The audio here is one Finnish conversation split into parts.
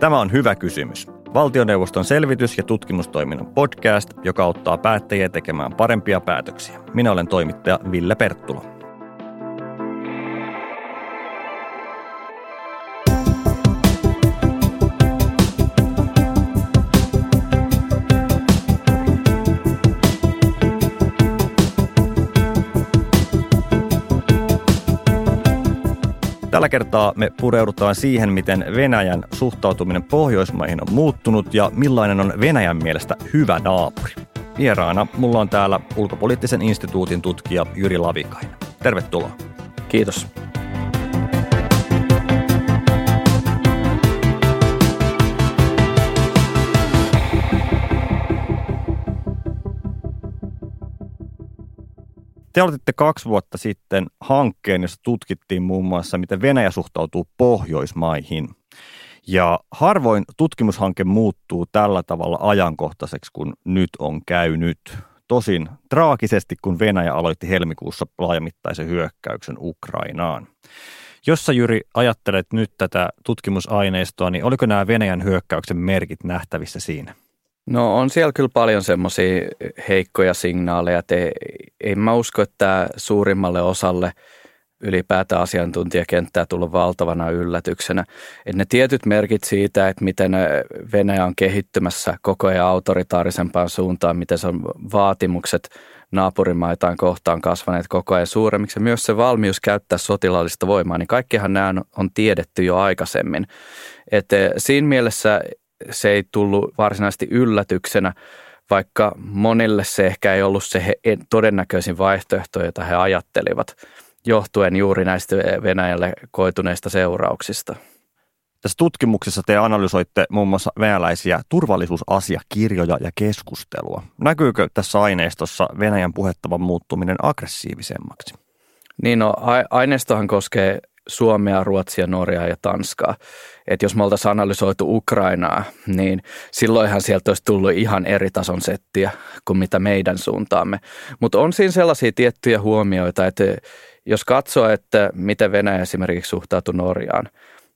Tämä on hyvä kysymys. Valtioneuvoston selvitys- ja tutkimustoiminnan podcast, joka auttaa päättäjiä tekemään parempia päätöksiä. Minä olen toimittaja Ville Perttula. Tällä kertaa me pureudutaan siihen, miten Venäjän suhtautuminen Pohjoismaihin on muuttunut ja millainen on Venäjän mielestä hyvä naapuri. Vieraana mulla on täällä ulkopoliittisen instituutin tutkija Jyri Lavikainen. Tervetuloa. Kiitos. Te aloititte kaksi vuotta sitten hankkeen, jossa tutkittiin muun muassa, miten Venäjä suhtautuu Pohjoismaihin. Ja harvoin tutkimushanke muuttuu tällä tavalla ajankohtaiseksi kuin nyt on käynyt. Tosin traagisesti, kun Venäjä aloitti helmikuussa laajamittaisen hyökkäyksen Ukrainaan. Jos sä Jyri ajattelet nyt tätä tutkimusaineistoa, niin oliko nämä Venäjän hyökkäyksen merkit nähtävissä siinä? No on siellä kyllä paljon semmoisia heikkoja signaaleja, että ei, ei mä usko, että suurimmalle osalle ylipäätään asiantuntijakenttää tullut valtavana yllätyksenä. Että ne tietyt merkit siitä, että miten Venäjä on kehittymässä koko ajan autoritaarisempaan suuntaan, miten se on vaatimukset naapurimaitaan kohtaan kasvaneet koko ajan suuremmiksi ja myös se valmius käyttää sotilaallista voimaa, niin kaikkihan nämä on, tiedetty jo aikaisemmin. Että siinä mielessä se ei tullut varsinaisesti yllätyksenä, vaikka monille se ehkä ei ollut se todennäköisin vaihtoehto, jota he ajattelivat, johtuen juuri näistä Venäjälle koituneista seurauksista. Tässä tutkimuksessa te analysoitte muun muassa venäläisiä turvallisuusasiakirjoja ja keskustelua. Näkyykö tässä aineistossa Venäjän puhettavan muuttuminen aggressiivisemmaksi? Niin no, aineistohan koskee Suomea, Ruotsia, Norjaa ja Tanskaa. Että jos me oltaisiin analysoitu Ukrainaa, niin silloinhan sieltä olisi tullut ihan eri tason settiä kuin mitä meidän suuntaamme. Mutta on siinä sellaisia tiettyjä huomioita, että jos katsoo, että miten Venäjä esimerkiksi suhtautui Norjaan,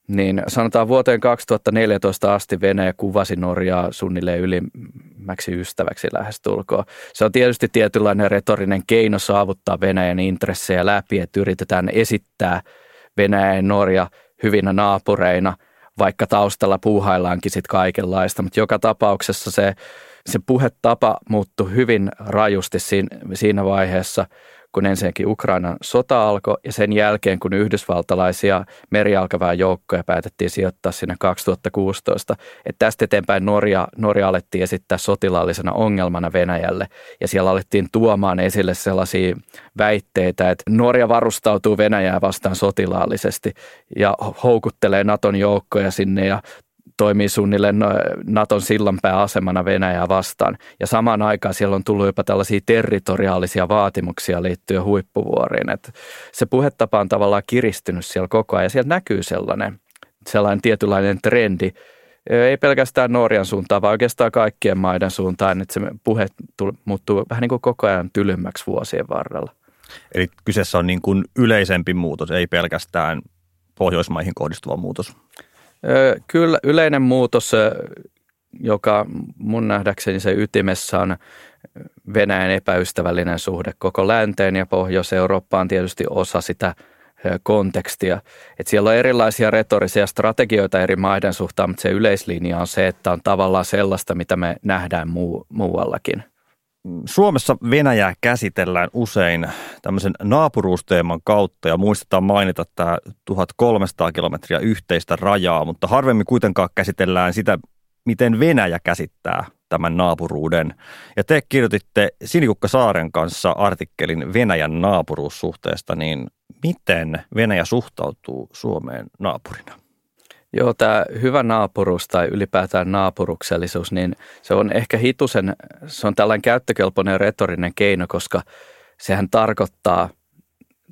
niin sanotaan vuoteen 2014 asti Venäjä kuvasi Norjaa suunnilleen ylimmäksi ystäväksi lähestulkoon. Se on tietysti tietynlainen retorinen keino saavuttaa Venäjän intressejä läpi, että yritetään esittää – Venäjä ja Norja hyvinä naapureina, vaikka taustalla puuhaillaankin sitten kaikenlaista. Mutta joka tapauksessa se, se puhetapa muuttui hyvin rajusti siinä, siinä vaiheessa, kun ensinnäkin Ukrainan sota alkoi ja sen jälkeen, kun yhdysvaltalaisia merialkavää joukkoja päätettiin sijoittaa sinne 2016. Että tästä eteenpäin Norja, Norja alettiin esittää sotilaallisena ongelmana Venäjälle ja siellä alettiin tuomaan esille sellaisia väitteitä, että Norja varustautuu Venäjää vastaan sotilaallisesti ja houkuttelee Naton joukkoja sinne ja toimii suunnilleen Naton sillanpääasemana Venäjää vastaan. Ja samaan aikaan siellä on tullut jopa tällaisia territoriaalisia vaatimuksia liittyen huippuvuoriin. Että se puhetapa on tavallaan kiristynyt siellä koko ajan ja siellä näkyy sellainen, sellainen tietynlainen trendi, ei pelkästään Norjan suuntaan, vaan oikeastaan kaikkien maiden suuntaan, että se puhe muuttuu vähän niin kuin koko ajan tylymmäksi vuosien varrella. Eli kyseessä on niin kuin yleisempi muutos, ei pelkästään Pohjoismaihin kohdistuva muutos. Kyllä yleinen muutos, joka mun nähdäkseni se ytimessä on Venäjän epäystävällinen suhde koko länteen ja Pohjois-Eurooppaan tietysti osa sitä kontekstia. Et siellä on erilaisia retorisia strategioita eri maiden suhtaan, mutta se yleislinja on se, että on tavallaan sellaista, mitä me nähdään muu, muuallakin. Suomessa Venäjää käsitellään usein tämmöisen naapuruusteeman kautta ja muistetaan mainita tämä 1300 kilometriä yhteistä rajaa, mutta harvemmin kuitenkaan käsitellään sitä, miten Venäjä käsittää tämän naapuruuden. Ja te kirjoititte Sinikukka Saaren kanssa artikkelin Venäjän naapuruussuhteesta, niin miten Venäjä suhtautuu Suomeen naapurina? Joo, tämä hyvä naapuruus tai ylipäätään naapuruksellisuus, niin se on ehkä hitusen, se on tällainen käyttökelpoinen retorinen keino, koska sehän tarkoittaa,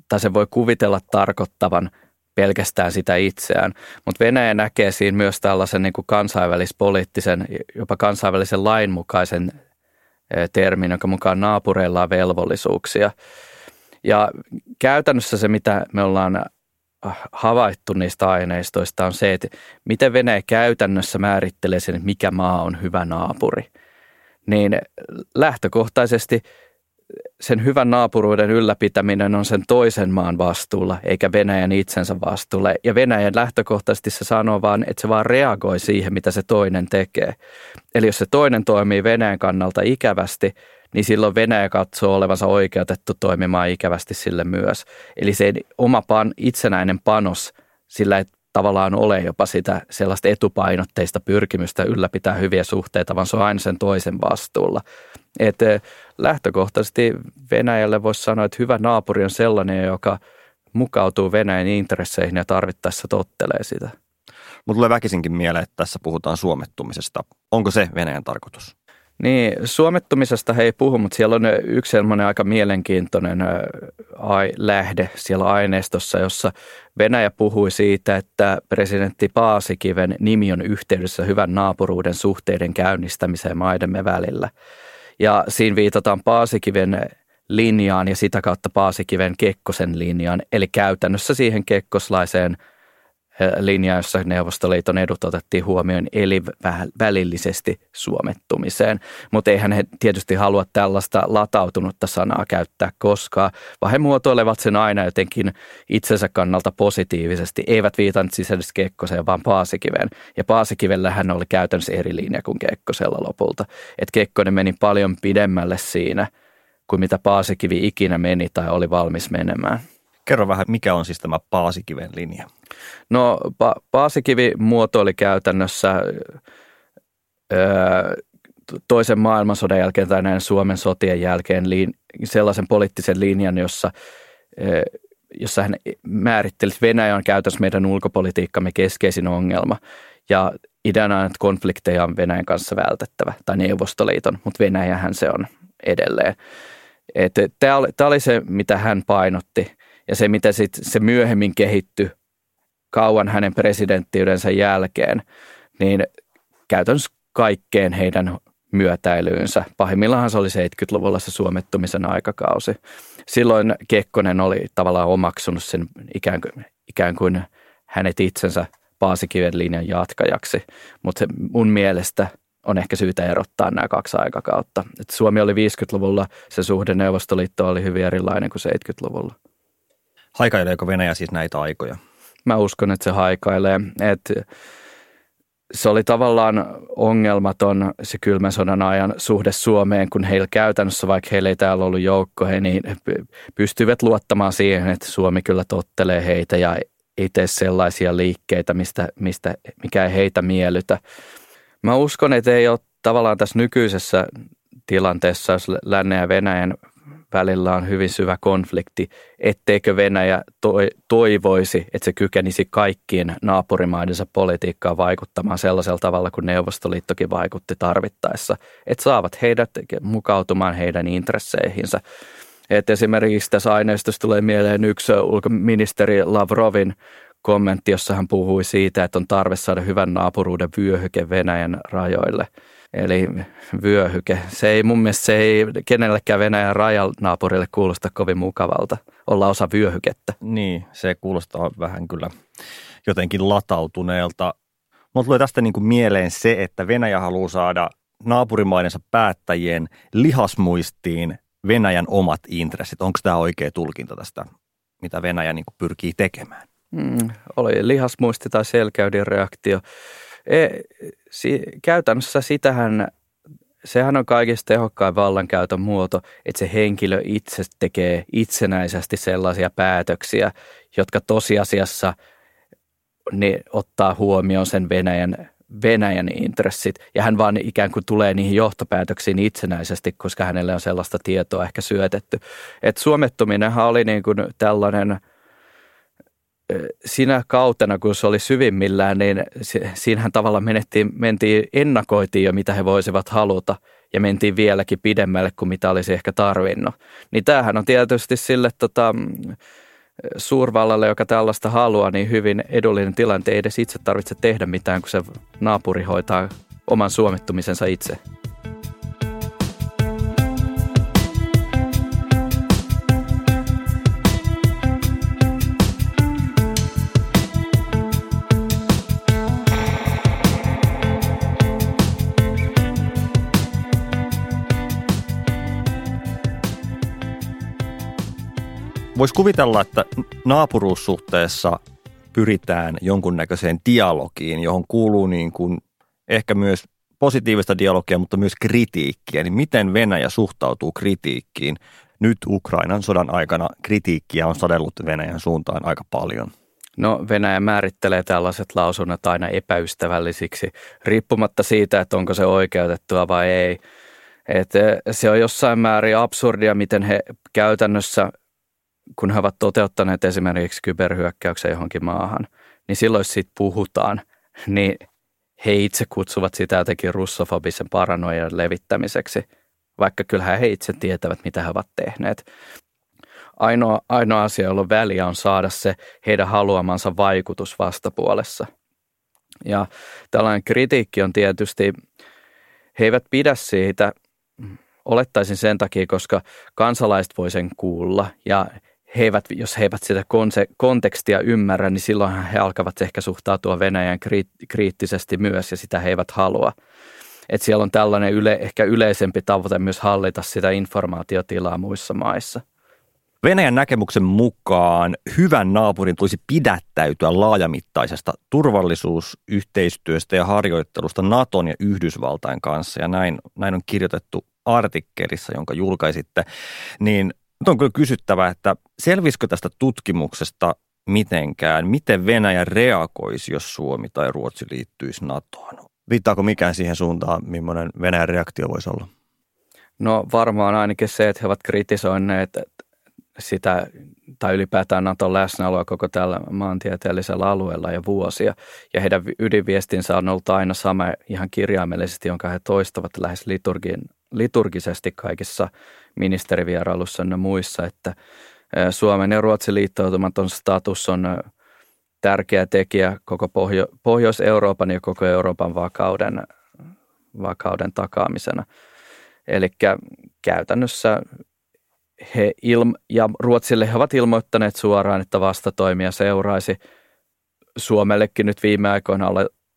tai se voi kuvitella tarkoittavan pelkästään sitä itseään. Mutta Venäjä näkee siinä myös tällaisen niin kuin kansainvälispoliittisen, jopa kansainvälisen lainmukaisen termin, jonka mukaan naapureilla on velvollisuuksia. Ja käytännössä se, mitä me ollaan havaittu niistä aineistoista on se, että miten Venäjä käytännössä määrittelee sen, että mikä maa on hyvä naapuri. Niin lähtökohtaisesti sen hyvän naapuruuden ylläpitäminen on sen toisen maan vastuulla, eikä Venäjän itsensä vastuulla. Ja Venäjän lähtökohtaisesti se sanoo vaan, että se vaan reagoi siihen, mitä se toinen tekee. Eli jos se toinen toimii Venäjän kannalta ikävästi, niin silloin Venäjä katsoo olevansa oikeutettu toimimaan ikävästi sille myös. Eli se oma pan, itsenäinen panos sillä ei tavallaan ole jopa sitä sellaista etupainotteista pyrkimystä ylläpitää hyviä suhteita, vaan se on aina sen toisen vastuulla. Et eh, lähtökohtaisesti Venäjälle voisi sanoa, että hyvä naapuri on sellainen, joka mukautuu Venäjän intresseihin ja tarvittaessa tottelee sitä. Mutta tulee väkisinkin mieleen, että tässä puhutaan suomettumisesta. Onko se Venäjän tarkoitus? Niin, suomettumisesta he ei puhu, mutta siellä on yksi sellainen aika mielenkiintoinen lähde siellä aineistossa, jossa Venäjä puhui siitä, että presidentti Paasikiven nimi on yhteydessä hyvän naapuruuden suhteiden käynnistämiseen maidemme välillä. Ja siinä viitataan Paasikiven linjaan ja sitä kautta Paasikiven Kekkosen linjaan, eli käytännössä siihen kekkoslaiseen – linja, jossa Neuvostoliiton edut otettiin huomioon, eli välillisesti suomettumiseen. Mutta eihän he tietysti halua tällaista latautunutta sanaa käyttää koskaan, vaan he muotoilevat sen aina jotenkin itsensä kannalta positiivisesti. Eivät viitannut siis edes Kekkoseen, vaan Paasikiveen. Ja Paasikivellähän oli käytännössä eri linja kuin Kekkosella lopulta. Että Kekkonen meni paljon pidemmälle siinä kuin mitä Paasikivi ikinä meni tai oli valmis menemään. Kerro vähän, mikä on siis tämä Paasikiven linja? No pa- Paasikivi muotoili käytännössä öö, toisen maailmansodan jälkeen tai näin Suomen sotien jälkeen liin, sellaisen poliittisen linjan, jossa, öö, jossa hän määritteli, että Venäjä on käytössä meidän ulkopolitiikkamme keskeisin ongelma. Ja ideana on, että konflikteja on Venäjän kanssa vältettävä, tai Neuvostoliiton, mutta Venäjähän se on edelleen. Tämä oli, oli se, mitä hän painotti. Ja se, mitä sit se myöhemmin kehittyi kauan hänen presidenttiydensä jälkeen, niin käytännössä kaikkeen heidän myötäilyynsä. Pahimmillaan se oli 70-luvulla se suomettumisen aikakausi. Silloin Kekkonen oli tavallaan omaksunut sen ikään kuin, ikään kuin hänet itsensä Paasikiven linjan jatkajaksi, mutta mun mielestä on ehkä syytä erottaa nämä kaksi aikakautta. Et Suomi oli 50-luvulla, se suhde Neuvostoliitto oli hyvin erilainen kuin 70-luvulla. Haikaileeko Venäjä siis näitä aikoja? Mä uskon, että se haikailee. Että se oli tavallaan ongelmaton se kylmän sodan ajan suhde Suomeen, kun heillä käytännössä, vaikka heillä ei täällä ollut joukkoja, niin pystyivät luottamaan siihen, että Suomi kyllä tottelee heitä ja ei tee sellaisia liikkeitä, mistä, mistä, mikä ei heitä miellytä. Mä uskon, että ei ole tavallaan tässä nykyisessä tilanteessa, jos lännen ja Venäjän välillä on hyvin syvä konflikti, etteikö Venäjä toivoisi, että se kykenisi kaikkien naapurimaidensa politiikkaa vaikuttamaan sellaisella tavalla kuin Neuvostoliittokin vaikutti tarvittaessa, että saavat heidät mukautumaan heidän intresseihinsä. Et esimerkiksi tässä aineistossa tulee mieleen yksi ulkoministeri Lavrovin kommentti, jossa hän puhui siitä, että on tarve saada hyvän naapuruuden vyöhyke Venäjän rajoille – Eli vyöhyke. Se ei mun mielestä se ei kenellekään Venäjän rajanaapurille kuulosta kovin mukavalta olla osa vyöhykettä. Niin, se kuulostaa vähän kyllä jotenkin latautuneelta. Mulla tulee tästä niin kuin mieleen se, että Venäjä haluaa saada naapurimaidensa päättäjien lihasmuistiin Venäjän omat intressit. Onko tämä oikea tulkinta tästä, mitä Venäjä niin kuin pyrkii tekemään? Mm, oli lihasmuisti tai selkäydin reaktio. E, si, käytännössä sitähän, sehän on kaikista tehokkain vallankäytön muoto, että se henkilö itse tekee itsenäisesti sellaisia päätöksiä, jotka tosiasiassa ne ottaa huomioon sen Venäjän, Venäjän intressit. Ja hän vaan ikään kuin tulee niihin johtopäätöksiin itsenäisesti, koska hänelle on sellaista tietoa ehkä syötetty. Et suomettuminenhan oli niin kuin tällainen – siinä kautena, kun se oli syvimmillään, niin siinähän tavallaan menettiin, mentiin, ennakoitiin jo, mitä he voisivat haluta ja mentiin vieläkin pidemmälle kuin mitä olisi ehkä tarvinnut. Niin tämähän on tietysti sille tota, suurvallalle, joka tällaista haluaa, niin hyvin edullinen tilanne. Ei edes itse tarvitse tehdä mitään, kun se naapuri hoitaa oman suomittumisensa itse. Voisi kuvitella, että naapuruussuhteessa pyritään jonkunnäköiseen dialogiin, johon kuuluu niin kuin ehkä myös positiivista dialogia, mutta myös kritiikkiä. Niin miten Venäjä suhtautuu kritiikkiin? Nyt Ukrainan sodan aikana kritiikkiä on sadellut Venäjän suuntaan aika paljon. No Venäjä määrittelee tällaiset lausunnot aina epäystävällisiksi, riippumatta siitä, että onko se oikeutettua vai ei. Et eh, se on jossain määrin absurdia, miten he käytännössä, kun he ovat toteuttaneet esimerkiksi kyberhyökkäyksen johonkin maahan, niin silloin siitä puhutaan, niin he itse kutsuvat sitä jotenkin russofobisen paranoijan levittämiseksi, vaikka kyllähän he itse tietävät, mitä he ovat tehneet. Ainoa, ainoa asia, jolla väliä on saada se heidän haluamansa vaikutus vastapuolessa. Ja tällainen kritiikki on tietysti, he eivät pidä siitä, olettaisin sen takia, koska kansalaiset voi sen kuulla ja he eivät, jos he eivät sitä kontekstia ymmärrä, niin silloin he alkavat ehkä suhtautua Venäjän kriittisesti myös ja sitä he eivät halua. Et siellä on tällainen yle, ehkä yleisempi tavoite myös hallita sitä informaatiotilaa muissa maissa. Venäjän näkemyksen mukaan hyvän naapurin tulisi pidättäytyä laajamittaisesta turvallisuusyhteistyöstä ja harjoittelusta Naton ja Yhdysvaltain kanssa. Ja näin, näin on kirjoitettu artikkelissa, jonka julkaisitte. Niin nyt on kyllä kysyttävä, että selvisikö tästä tutkimuksesta mitenkään, miten Venäjä reagoisi, jos Suomi tai Ruotsi liittyisi NATOon? Viittaako mikään siihen suuntaan, millainen Venäjän reaktio voisi olla? No varmaan ainakin se, että he ovat kritisoineet sitä tai ylipäätään Naton läsnäoloa koko tällä maantieteellisellä alueella ja vuosia. Ja heidän ydinviestinsä on ollut aina sama ihan kirjaimellisesti, jonka he toistavat lähes liturgin, liturgisesti kaikissa ministerivierailussa ja muissa, että Suomen ja Ruotsin liittoutumaton status on tärkeä tekijä koko Pohjo- Pohjois-Euroopan ja koko Euroopan vakauden, vakauden takaamisena. Eli käytännössä he ilm- ja Ruotsille he ovat ilmoittaneet suoraan, että vastatoimia seuraisi. Suomellekin nyt viime aikoina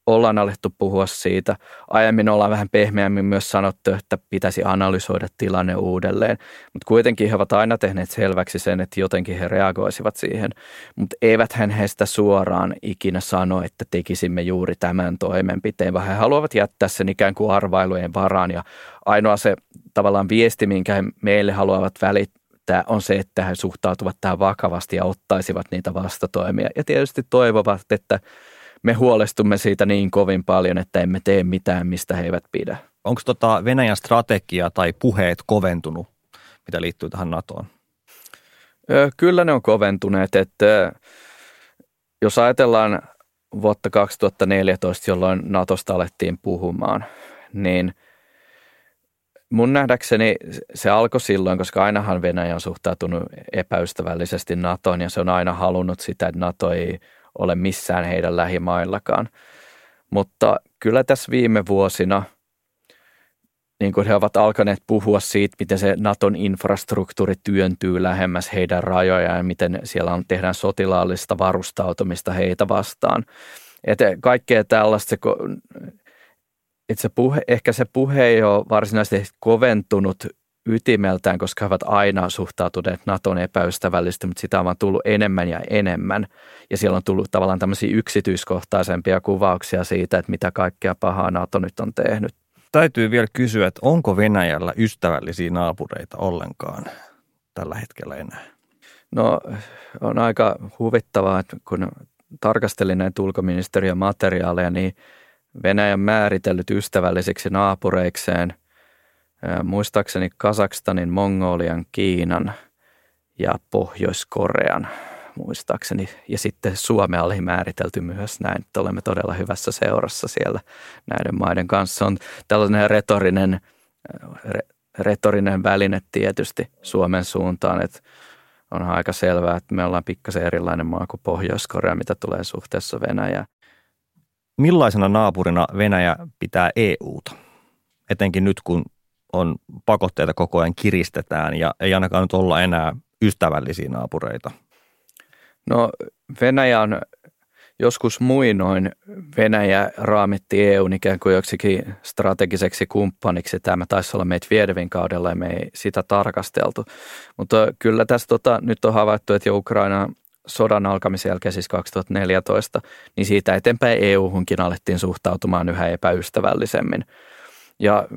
ollaan alettu puhua siitä. Aiemmin ollaan vähän pehmeämmin myös sanottu, että pitäisi analysoida tilanne uudelleen, mutta kuitenkin he ovat aina tehneet selväksi sen, että jotenkin he reagoisivat siihen, mutta eivät hän heistä suoraan ikinä sano, että tekisimme juuri tämän toimenpiteen, vaan he haluavat jättää sen ikään kuin arvailujen varaan. Ja ainoa se tavallaan viesti, minkä he meille haluavat välittää, on se, että he suhtautuvat tähän vakavasti ja ottaisivat niitä vastatoimia. Ja tietysti toivovat, että me huolestumme siitä niin kovin paljon, että emme tee mitään, mistä he eivät pidä. Onko tota Venäjän strategia tai puheet koventunut, mitä liittyy tähän NATOon? Kyllä ne on koventuneet, että jos ajatellaan vuotta 2014, jolloin NATOsta alettiin puhumaan, niin mun nähdäkseni se alkoi silloin, koska ainahan Venäjä on suhtautunut epäystävällisesti NATOon ja se on aina halunnut sitä, että NATO ei ole missään heidän lähimaillakaan. Mutta kyllä tässä viime vuosina, niin kuin he ovat alkaneet puhua siitä, miten se Naton infrastruktuuri työntyy lähemmäs heidän rajojaan ja miten siellä on, tehdään sotilaallista varustautumista heitä vastaan. Että kaikkea tällaista, että se puhe, ehkä se puhe ei ole varsinaisesti koventunut ytimeltään, koska he ovat aina suhtautuneet Naton epäystävällisesti, mutta sitä on vaan tullut enemmän ja enemmän. Ja siellä on tullut tavallaan tämmöisiä yksityiskohtaisempia kuvauksia siitä, että mitä kaikkea pahaa Nato nyt on tehnyt. Täytyy vielä kysyä, että onko Venäjällä ystävällisiä naapureita ollenkaan tällä hetkellä enää? No on aika huvittavaa, että kun tarkastelin näitä ulkoministeriön materiaaleja, niin Venäjän määritellyt ystävällisiksi naapureikseen – muistaakseni Kasakstanin, Mongolian, Kiinan ja Pohjois-Korean muistaakseni. Ja sitten Suomea oli määritelty myös näin, että olemme todella hyvässä seurassa siellä näiden maiden kanssa. On tällainen retorinen, re, retorinen väline tietysti Suomen suuntaan, että on aika selvää, että me ollaan pikkasen erilainen maa kuin Pohjois-Korea, mitä tulee suhteessa Venäjään. Millaisena naapurina Venäjä pitää EUta? Etenkin nyt, kun on pakotteita koko ajan kiristetään ja ei ainakaan nyt olla enää ystävällisiä naapureita? No Venäjä on joskus muinoin Venäjä raamitti EUn ikään kuin joksikin strategiseksi kumppaniksi. Tämä taisi olla meitä Viedevin kaudella ja me ei sitä tarkasteltu. Mutta kyllä tässä tota, nyt on havaittu, että jo Ukraina sodan alkamisen jälkeen, siis 2014, niin siitä eteenpäin EU-hunkin alettiin suhtautumaan yhä epäystävällisemmin. Ja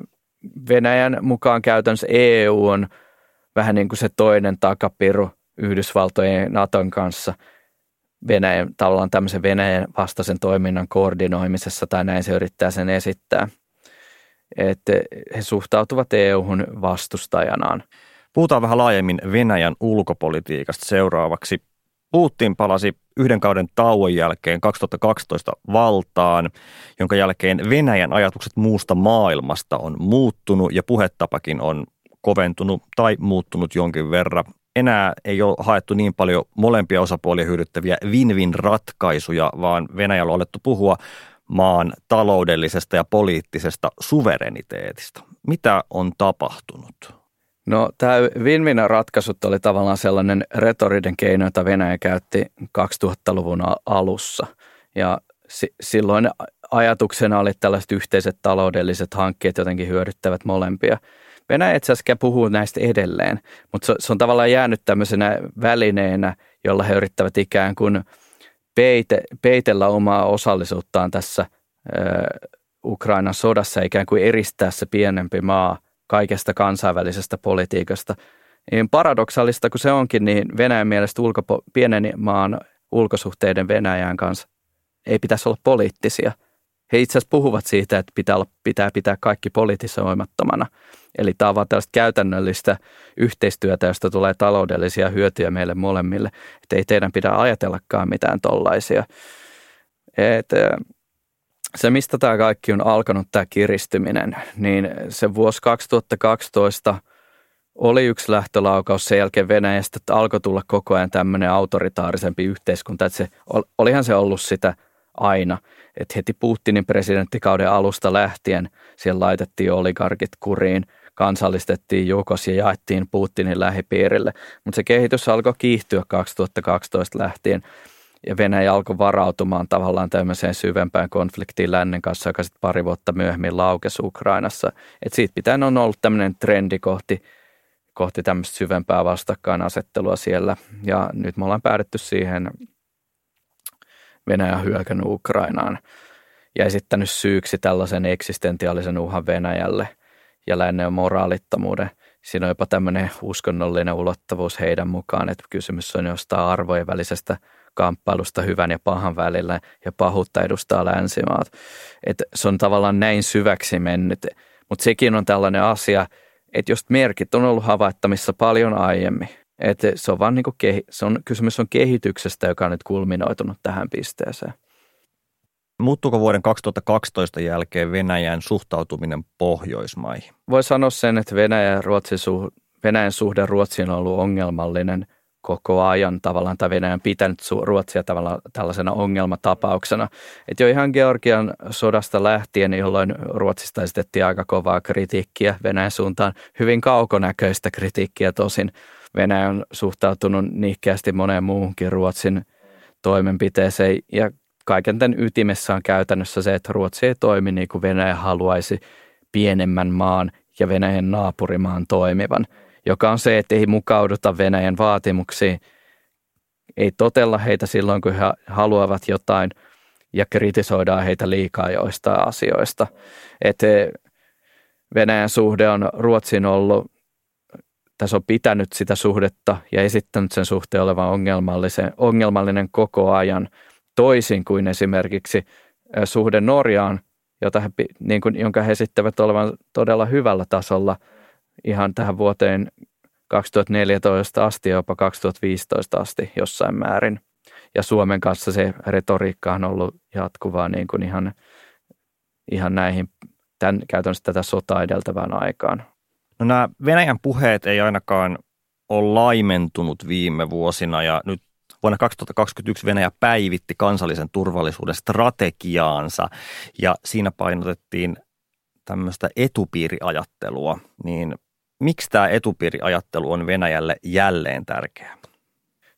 Venäjän mukaan käytännössä EU on vähän niin kuin se toinen takapiru Yhdysvaltojen ja Naton kanssa Venäjän, tavallaan tämmöisen Venäjän vastaisen toiminnan koordinoimisessa, tai näin se yrittää sen esittää. Että he suhtautuvat EU-hun vastustajanaan. Puhutaan vähän laajemmin Venäjän ulkopolitiikasta seuraavaksi. Putin palasi yhden kauden tauon jälkeen 2012 valtaan, jonka jälkeen Venäjän ajatukset muusta maailmasta on muuttunut ja puhetapakin on koventunut tai muuttunut jonkin verran. Enää ei ole haettu niin paljon molempia osapuolia hyödyttäviä win-win ratkaisuja, vaan Venäjällä on alettu puhua maan taloudellisesta ja poliittisesta suvereniteetista. Mitä on tapahtunut? No tämä win ratkaisut oli tavallaan sellainen retoriden keino, jota Venäjä käytti 2000-luvun alussa. Ja si- silloin ajatuksena oli tällaiset yhteiset taloudelliset hankkeet jotenkin hyödyttävät molempia. Venäjä itse asiassa puhuu näistä edelleen, mutta se, se on tavallaan jäänyt tämmöisenä välineenä, jolla he yrittävät ikään kuin peite, peitellä omaa osallisuuttaan tässä ö, Ukrainan sodassa, ikään kuin eristää se pienempi maa kaikesta kansainvälisestä politiikasta. Niin paradoksaalista kuin se onkin, niin Venäjän mielestä ulkopo- pienen maan ulkosuhteiden Venäjän kanssa ei pitäisi olla poliittisia. He itse asiassa puhuvat siitä, että pitää, olla, pitää pitää kaikki poliittisoimattomana. Eli tämä on vaan tällaista käytännöllistä yhteistyötä, josta tulee taloudellisia hyötyjä meille molemmille. Että ei teidän pidä ajatellakaan mitään tollaisia. Et, se, mistä tämä kaikki on alkanut, tämä kiristyminen, niin se vuosi 2012 oli yksi lähtölaukaus sen jälkeen Venäjästä, että alkoi tulla koko ajan tämmöinen autoritaarisempi yhteiskunta. Että se, olihan se ollut sitä aina, että heti Putinin presidenttikauden alusta lähtien siellä laitettiin oligarkit kuriin, kansallistettiin Jukos ja jaettiin Putinin lähipiirille. Mutta se kehitys alkoi kiihtyä 2012 lähtien ja Venäjä alkoi varautumaan tavallaan tämmöiseen syvempään konfliktiin lännen kanssa, joka sitten pari vuotta myöhemmin laukesi Ukrainassa. Et siitä pitäen on ollut tämmöinen trendi kohti, kohti tämmöistä syvempää vastakkainasettelua siellä. Ja nyt me ollaan päädytty siihen Venäjä hyökännyt Ukrainaan ja esittänyt syyksi tällaisen eksistentiaalisen uhan Venäjälle ja lännen moraalittomuuden. Siinä on jopa tämmöinen uskonnollinen ulottuvuus heidän mukaan, että kysymys on jostain arvojen välisestä – kamppailusta hyvän ja pahan välillä ja pahuutta edustaa länsimaat. Et se on tavallaan näin syväksi mennyt, mutta sekin on tällainen asia, että jos merkit on ollut havaittamissa paljon aiemmin, että se on vaan niin kuin kehi- se on, kysymys on kehityksestä, joka on nyt kulminoitunut tähän pisteeseen. Muuttuuko vuoden 2012 jälkeen Venäjän suhtautuminen Pohjoismaihin? Voi sanoa sen, että Venäjän, Ruotsin Venäjän suhde Ruotsiin on ollut ongelmallinen – koko ajan tavallaan, tai Venäjä on pitänyt Ruotsia tavallaan tällaisena ongelmatapauksena. Että jo ihan Georgian sodasta lähtien, jolloin Ruotsista esitettiin aika kovaa kritiikkiä Venäjän suuntaan, hyvin kaukonäköistä kritiikkiä tosin. Venäjä on suhtautunut nihkeästi moneen muuhunkin Ruotsin toimenpiteeseen ja kaiken tämän ytimessä on käytännössä se, että Ruotsi ei toimi niin kuin Venäjä haluaisi pienemmän maan ja Venäjän naapurimaan toimivan – joka on se, että ei mukauduta Venäjän vaatimuksiin, ei totella heitä silloin, kun he haluavat jotain ja kritisoidaan heitä liikaa joistain asioista. Että Venäjän suhde on Ruotsin ollut, tässä on pitänyt sitä suhdetta ja esittänyt sen suhteen olevan ongelmallisen, ongelmallinen koko ajan, toisin kuin esimerkiksi suhde Norjaan, jota he, niin kuin, jonka he esittävät olevan todella hyvällä tasolla – ihan tähän vuoteen 2014 asti jopa 2015 asti jossain määrin. Ja Suomen kanssa se retoriikka on ollut jatkuvaa niin kuin ihan, ihan näihin tämän, käytännössä tätä sotaa edeltävään aikaan. No nämä Venäjän puheet ei ainakaan ole laimentunut viime vuosina ja nyt vuonna 2021 Venäjä päivitti kansallisen turvallisuuden strategiaansa ja siinä painotettiin tämmöistä etupiiriajattelua, niin Miksi tämä etupiiriajattelu on Venäjälle jälleen tärkeää?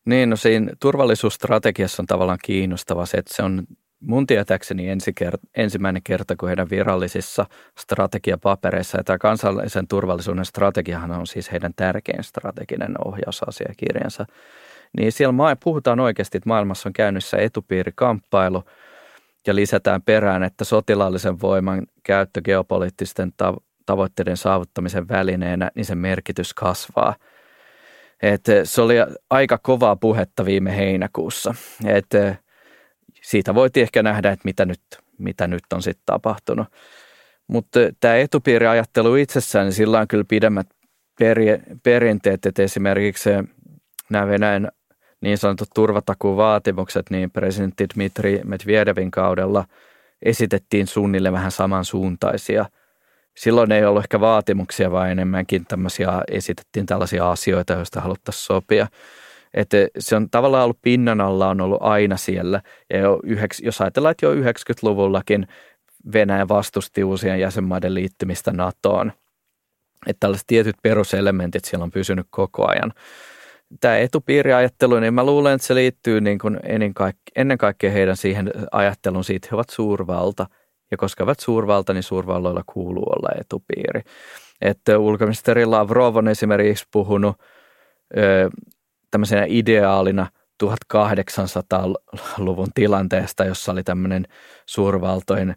Niin, no siinä turvallisuusstrategiassa on tavallaan kiinnostava se, että se on mun tietääkseni ensi kert- ensimmäinen kerta, kun heidän virallisissa strategiapapereissa, ja tämä kansallisen turvallisuuden strategiahan on siis heidän tärkein strateginen ohjausasiakirjansa, niin siellä puhutaan oikeasti, että maailmassa on käynnissä etupiirikamppailu ja lisätään perään, että sotilaallisen voiman käyttö geopoliittisten tavoitteiden saavuttamisen välineenä, niin sen merkitys kasvaa. Et se oli aika kovaa puhetta viime heinäkuussa. Et siitä voitiin ehkä nähdä, että mitä nyt, mitä nyt on sitten tapahtunut. Mutta tämä etupiiriajattelu itsessään, niin sillä on kyllä pidemmät peri- perinteet, että esimerkiksi nämä Venäjän niin sanotut turvatakuuvaatimukset, niin presidentti Dmitri Medvedevin kaudella esitettiin suunnilleen vähän samansuuntaisia. Silloin ei ollut ehkä vaatimuksia, vaan enemmänkin tämmöisiä, esitettiin tällaisia asioita, joista haluttaisiin sopia. Että se on tavallaan ollut pinnan alla, on ollut aina siellä. Ja jo jos ajatellaan, että jo 90-luvullakin Venäjä vastusti uusien jäsenmaiden liittymistä NATOon. Että tällaiset tietyt peruselementit siellä on pysynyt koko ajan. Tämä etupiiriajattelu, niin mä luulen, että se liittyy niin kuin ennen, kaikkea, heidän siihen ajattelun siitä, he ovat suurvalta. Ja koska ovat suurvalta, niin suurvalloilla kuuluu olla etupiiri. Että ulkoministeri Lavrov on esimerkiksi puhunut tämmöisenä ideaalina 1800-luvun tilanteesta, jossa oli tämmöinen suurvaltojen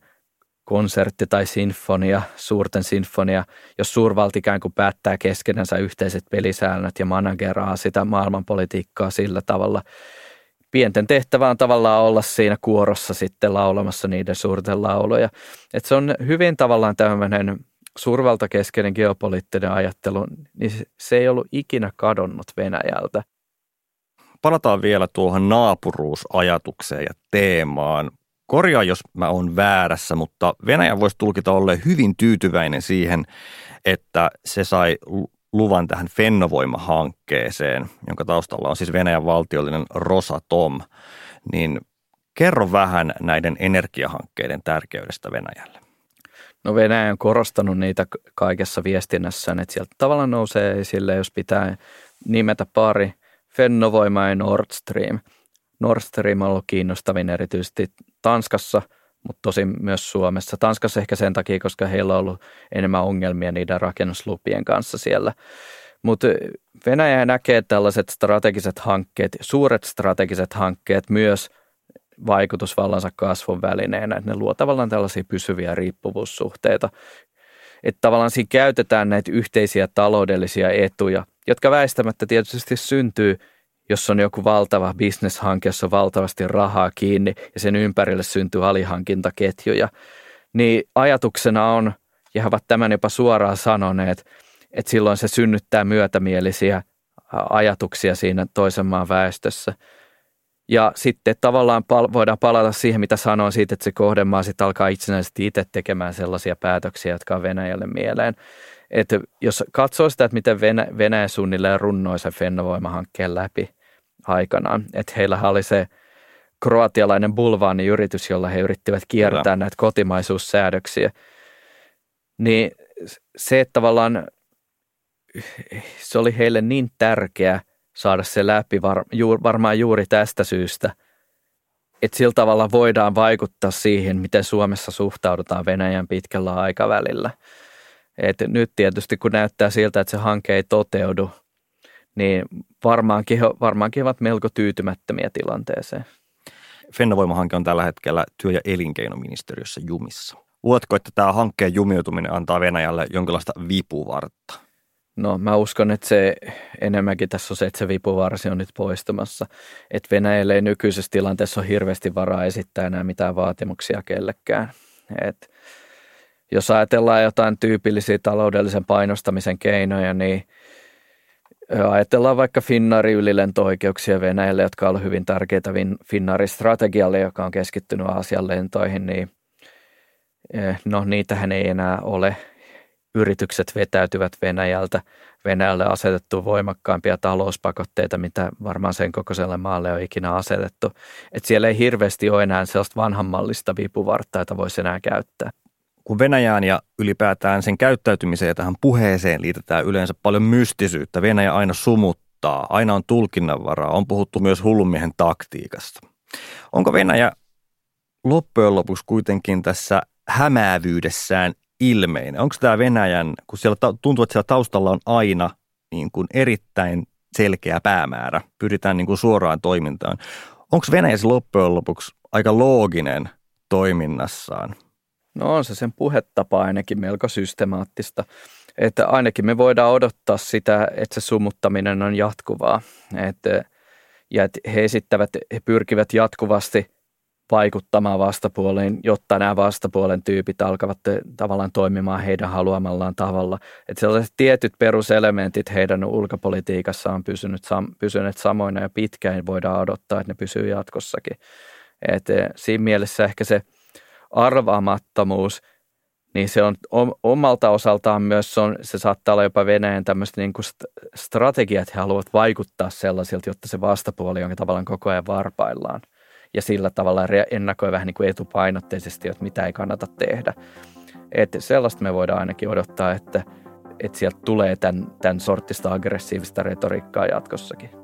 konsertti tai sinfonia, suurten sinfonia, jos suurvalti ikään kuin päättää keskenänsä yhteiset pelisäännöt ja manageraa sitä maailmanpolitiikkaa sillä tavalla. Pienten tehtävä on tavallaan olla siinä kuorossa sitten laulamassa niiden suurten lauloja. Et se on hyvin tavallaan tämmöinen suurvaltakeskeinen geopoliittinen ajattelu, niin se ei ollut ikinä kadonnut Venäjältä palataan vielä tuohon naapuruusajatukseen ja teemaan. Korjaa, jos mä oon väärässä, mutta Venäjä voisi tulkita olleen hyvin tyytyväinen siihen, että se sai luvan tähän Fennovoima-hankkeeseen, jonka taustalla on siis Venäjän valtiollinen Rosatom. Niin kerro vähän näiden energiahankkeiden tärkeydestä Venäjälle. No Venäjä on korostanut niitä kaikessa viestinnässään, että sieltä tavallaan nousee esille, jos pitää nimetä pari Fennovoima ja Nord Stream. Nord Stream on ollut kiinnostavin erityisesti Tanskassa, mutta tosin myös Suomessa. Tanskassa ehkä sen takia, koska heillä on ollut enemmän ongelmia niiden rakennuslupien kanssa siellä. Mutta Venäjä näkee tällaiset strategiset hankkeet, suuret strategiset hankkeet myös vaikutusvallansa kasvun välineenä, että ne luo tavallaan tällaisia pysyviä riippuvuussuhteita. Että tavallaan siinä käytetään näitä yhteisiä taloudellisia etuja jotka väistämättä tietysti syntyy, jos on joku valtava bisneshanke, jossa on valtavasti rahaa kiinni ja sen ympärille syntyy alihankintaketjuja, niin ajatuksena on, ja he ovat tämän jopa suoraan sanoneet, että silloin se synnyttää myötämielisiä ajatuksia siinä toisen maan väestössä. Ja sitten tavallaan pal- voidaan palata siihen, mitä sanoin siitä, että se kohdemaa sitten alkaa itsenäisesti itse tekemään sellaisia päätöksiä, jotka on Venäjälle mieleen että jos katsoo sitä, että miten Venä, Venäjä suunnilleen runnoi sen Fennovoima-hankkeen läpi aikanaan, että heillä oli se kroatialainen bulvaani-yritys, jolla he yrittivät kiertää Kyllä. näitä kotimaisuussäädöksiä, niin se, että tavallaan se oli heille niin tärkeä saada se läpi var, juur, varmaan juuri tästä syystä, että sillä tavalla voidaan vaikuttaa siihen, miten Suomessa suhtaudutaan Venäjän pitkällä aikavälillä – et nyt tietysti kun näyttää siltä, että se hanke ei toteudu, niin varmaankin, varmaankin ovat melko tyytymättömiä tilanteeseen. Fennovoima-hanke on tällä hetkellä työ- ja elinkeinoministeriössä jumissa. Luotko, että tämä hankkeen jumiutuminen antaa Venäjälle jonkinlaista vipuvartta? No mä uskon, että se enemmänkin tässä on se, että se vipuvarsi on nyt poistumassa. Että Venäjälle ei nykyisessä tilanteessa ole hirveästi varaa esittää enää mitään vaatimuksia kellekään. Et jos ajatellaan jotain tyypillisiä taloudellisen painostamisen keinoja, niin ajatellaan vaikka Finnari ylilento-oikeuksia Venäjälle, jotka ovat hyvin tärkeitä Finnari strategialle, joka on keskittynyt Aasian lentoihin, niin no niitähän ei enää ole. Yritykset vetäytyvät Venäjältä. Venäjälle asetettu voimakkaampia talouspakotteita, mitä varmaan sen kokoiselle maalle on ikinä asetettu. Et siellä ei hirveästi ole enää sellaista vanhanmallista vipuvartta, jota voisi enää käyttää kun Venäjään ja ylipäätään sen käyttäytymiseen ja tähän puheeseen liitetään yleensä paljon mystisyyttä. Venäjä aina sumuttaa aina on tulkinnanvaraa, on puhuttu myös hullumiehen taktiikasta. Onko Venäjä loppujen lopuksi kuitenkin tässä hämäävyydessään ilmeinen? Onko tämä Venäjän, kun siellä tuntuu, että siellä taustalla on aina niin kuin erittäin selkeä päämäärä, pyritään niin kuin suoraan toimintaan. Onko Venäjä loppujen lopuksi aika looginen toiminnassaan? No on se sen puhetapa ainakin melko systemaattista. Että ainakin me voidaan odottaa sitä, että se sumuttaminen on jatkuvaa. Että, ja että he esittävät, he pyrkivät jatkuvasti vaikuttamaan vastapuoleen, jotta nämä vastapuolen tyypit alkavat tavallaan toimimaan heidän haluamallaan tavalla. Että sellaiset tietyt peruselementit heidän ulkopolitiikassa on pysynyt, pysyneet samoina ja pitkään voidaan odottaa, että ne pysyy jatkossakin. Et siinä mielessä ehkä se arvaamattomuus, niin se on omalta osaltaan myös, se, on, se saattaa olla jopa Venäjän tämmöistä niin kuin strategiat, he haluavat vaikuttaa sellaisilta, jotta se vastapuoli on tavallaan koko ajan varpaillaan ja sillä tavalla ennakoi vähän niin kuin etupainotteisesti, että mitä ei kannata tehdä. Että sellaista me voidaan ainakin odottaa, että, että sieltä tulee tämän, tämän sortista aggressiivista retoriikkaa jatkossakin.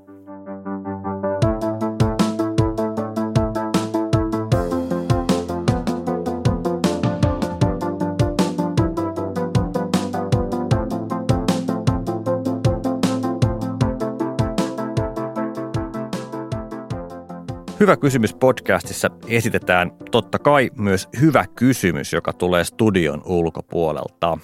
Hyvä kysymys podcastissa esitetään totta kai myös hyvä kysymys, joka tulee studion ulkopuolelta.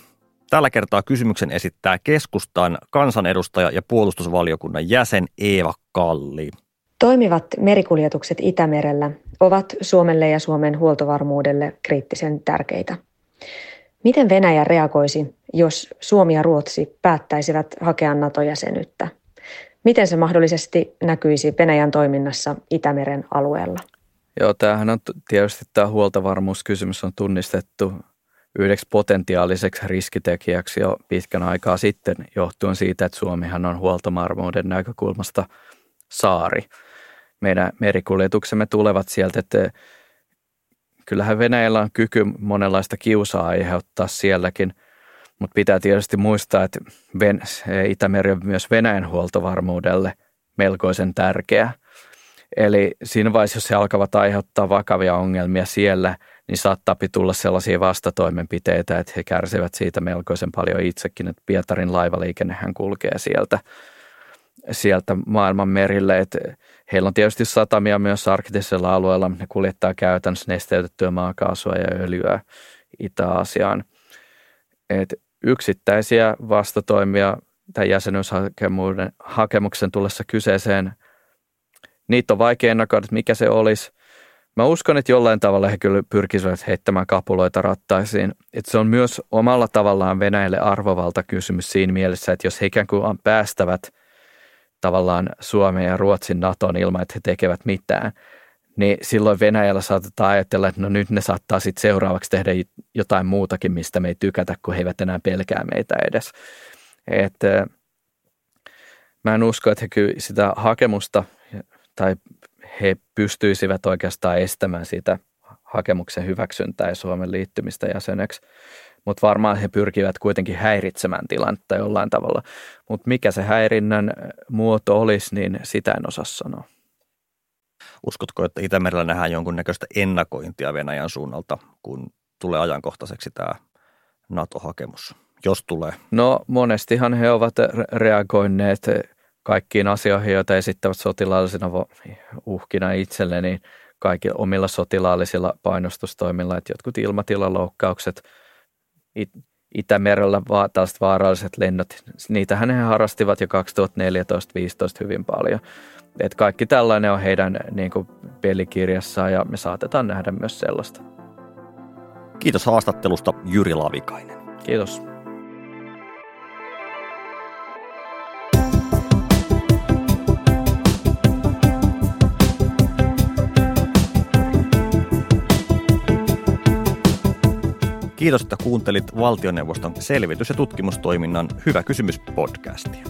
Tällä kertaa kysymyksen esittää keskustan kansanedustaja ja puolustusvaliokunnan jäsen Eeva Kalli. Toimivat merikuljetukset Itämerellä ovat Suomelle ja Suomen huoltovarmuudelle kriittisen tärkeitä. Miten Venäjä reagoisi, jos Suomi ja Ruotsi päättäisivät hakea NATO-jäsenyyttä? Miten se mahdollisesti näkyisi Venäjän toiminnassa Itämeren alueella? Joo, tämähän on tietysti tämä huoltovarmuuskysymys on tunnistettu yhdeksi potentiaaliseksi riskitekijäksi jo pitkän aikaa sitten, johtuen siitä, että Suomihan on huoltovarmuuden näkökulmasta saari. Meidän merikuljetuksemme tulevat sieltä, että kyllähän Venäjällä on kyky monenlaista kiusaa aiheuttaa sielläkin – mutta pitää tietysti muistaa, että Itämeri on myös Venäjän huoltovarmuudelle melkoisen tärkeä. Eli siinä vaiheessa, jos he alkavat aiheuttaa vakavia ongelmia siellä, niin saattaa tulla sellaisia vastatoimenpiteitä, että he kärsivät siitä melkoisen paljon itsekin, että Pietarin laivaliikennehän kulkee sieltä, sieltä maailman merille. Että heillä on tietysti satamia myös arktisella alueella, ne kuljettaa käytännössä nesteytettyä maakaasua ja öljyä Itä-Asiaan. Et yksittäisiä vastatoimia tämän jäsenyyshakemuksen tullessa kyseeseen, niitä on vaikea ennakoida, että mikä se olisi. Mä uskon, että jollain tavalla he kyllä pyrkisivät heittämään kapuloita rattaisiin. Että se on myös omalla tavallaan Venäjälle arvovalta kysymys siinä mielessä, että jos he ikään kuin päästävät tavallaan Suomen ja Ruotsin Naton ilman, että he tekevät mitään – niin silloin Venäjällä saatetaan ajatella, että no nyt ne saattaa sitten seuraavaksi tehdä jotain muutakin, mistä me ei tykätä, kun he eivät enää pelkää meitä edes. Et, mä en usko, että he kyllä sitä hakemusta tai he pystyisivät oikeastaan estämään sitä hakemuksen hyväksyntää ja Suomen liittymistä jäseneksi. Mutta varmaan he pyrkivät kuitenkin häiritsemään tilannetta jollain tavalla. Mutta mikä se häirinnän muoto olisi, niin sitä en osaa sanoa. Uskotko, että Itämerellä nähdään jonkunnäköistä ennakointia Venäjän suunnalta, kun tulee ajankohtaiseksi tämä NATO-hakemus, jos tulee? No monestihan he ovat reagoineet kaikkiin asioihin, joita esittävät sotilaallisina uhkina itselle, niin kaikki omilla sotilaallisilla painostustoimilla, että jotkut ilmatilaloukkaukset, Itämerellä va- tällaiset vaaralliset lennot, niitähän he harrastivat jo 2014-2015 hyvin paljon. Et kaikki tällainen on heidän niin kuin, pelikirjassaan ja me saatetaan nähdä myös sellaista. Kiitos haastattelusta Jyri Lavikainen. Kiitos. Kiitos, että kuuntelit valtioneuvoston selvitys- ja tutkimustoiminnan Hyvä kysymys podcastia.